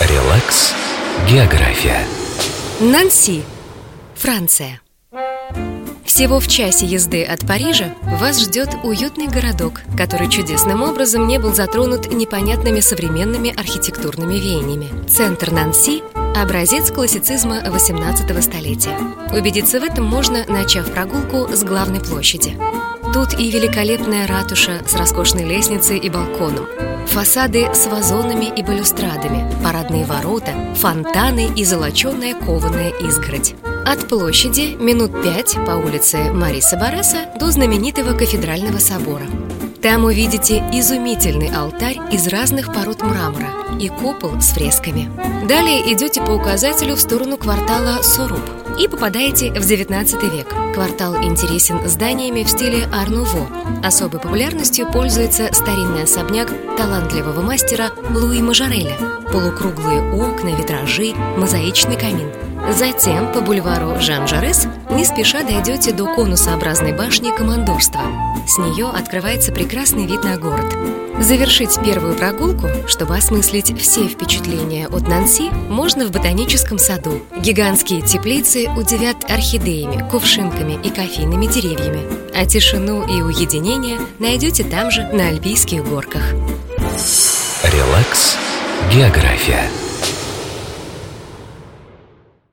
Релакс. География. Нанси, Франция. Всего в часе езды от Парижа вас ждет уютный городок, который чудесным образом не был затронут непонятными современными архитектурными веяниями. Центр Нанси – образец классицизма XVIII столетия. Убедиться в этом можно, начав прогулку с главной площади. Тут и великолепная ратуша с роскошной лестницей и балконом, фасады с вазонами и балюстрадами, парадные ворота, фонтаны и золоченая кованая изгородь. От площади минут пять по улице Мариса Бареса до знаменитого кафедрального собора. Там увидите изумительный алтарь из разных пород мрамора и купол с фресками. Далее идете по указателю в сторону квартала Соруб и попадаете в 19 век. Квартал интересен зданиями в стиле Арнуво. Особой популярностью пользуется старинный особняк талантливого мастера Луи Мажореля. Полукруглые окна, витражи, мозаичный камин – Затем по бульвару Жан-Жарес не спеша дойдете до конусообразной башни командорства. С нее открывается прекрасный вид на город. Завершить первую прогулку, чтобы осмыслить все впечатления от Нанси, можно в ботаническом саду. Гигантские теплицы удивят орхидеями, кувшинками и кофейными деревьями, а тишину и уединение найдете там же, на Альпийских горках. Релакс. География.